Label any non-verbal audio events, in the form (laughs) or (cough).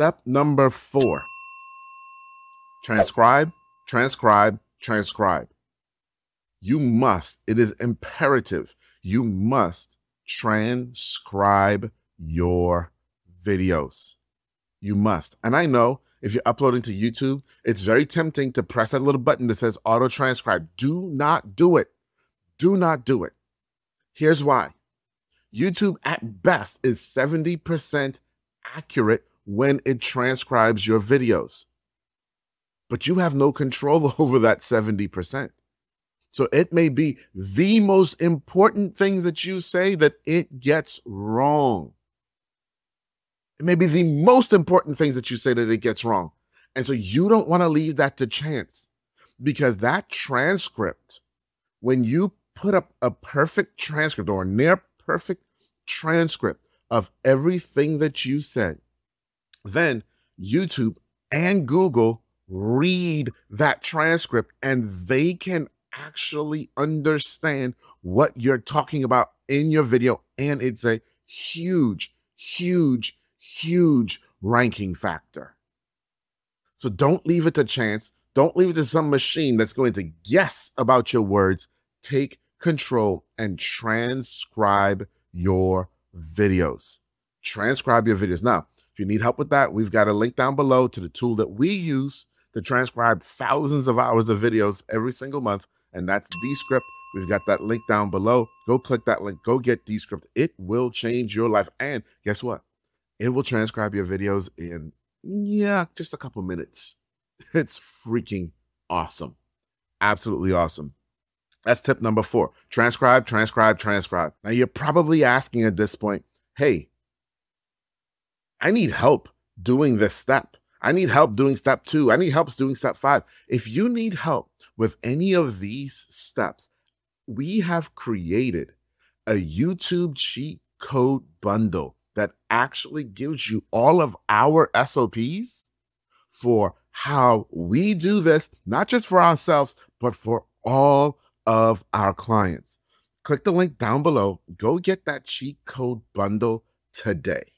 Step number four transcribe, transcribe, transcribe. You must, it is imperative, you must transcribe your videos. You must. And I know if you're uploading to YouTube, it's very tempting to press that little button that says auto transcribe. Do not do it. Do not do it. Here's why YouTube, at best, is 70% accurate when it transcribes your videos. But you have no control (laughs) over that 70%. So it may be the most important things that you say that it gets wrong. It may be the most important things that you say that it gets wrong. And so you don't want to leave that to chance because that transcript, when you put up a perfect transcript or near perfect transcript of everything that you said, then YouTube and Google read that transcript and they can actually understand what you're talking about in your video. And it's a huge, huge, huge ranking factor. So don't leave it to chance. Don't leave it to some machine that's going to guess about your words. Take control and transcribe your videos. Transcribe your videos. Now, if you need help with that, we've got a link down below to the tool that we use to transcribe thousands of hours of videos every single month, and that's Descript. We've got that link down below. Go click that link. Go get Descript. It will change your life. And guess what? It will transcribe your videos in, yeah, just a couple minutes. (laughs) It's freaking awesome. Absolutely awesome. That's tip number four. Transcribe, transcribe, transcribe. Now you're probably asking at this point, hey, I need help doing this step. I need help doing step two. I need help doing step five. If you need help with any of these steps, we have created a YouTube cheat code bundle that actually gives you all of our SOPs for how we do this, not just for ourselves, but for all of our clients. Click the link down below. Go get that cheat code bundle today.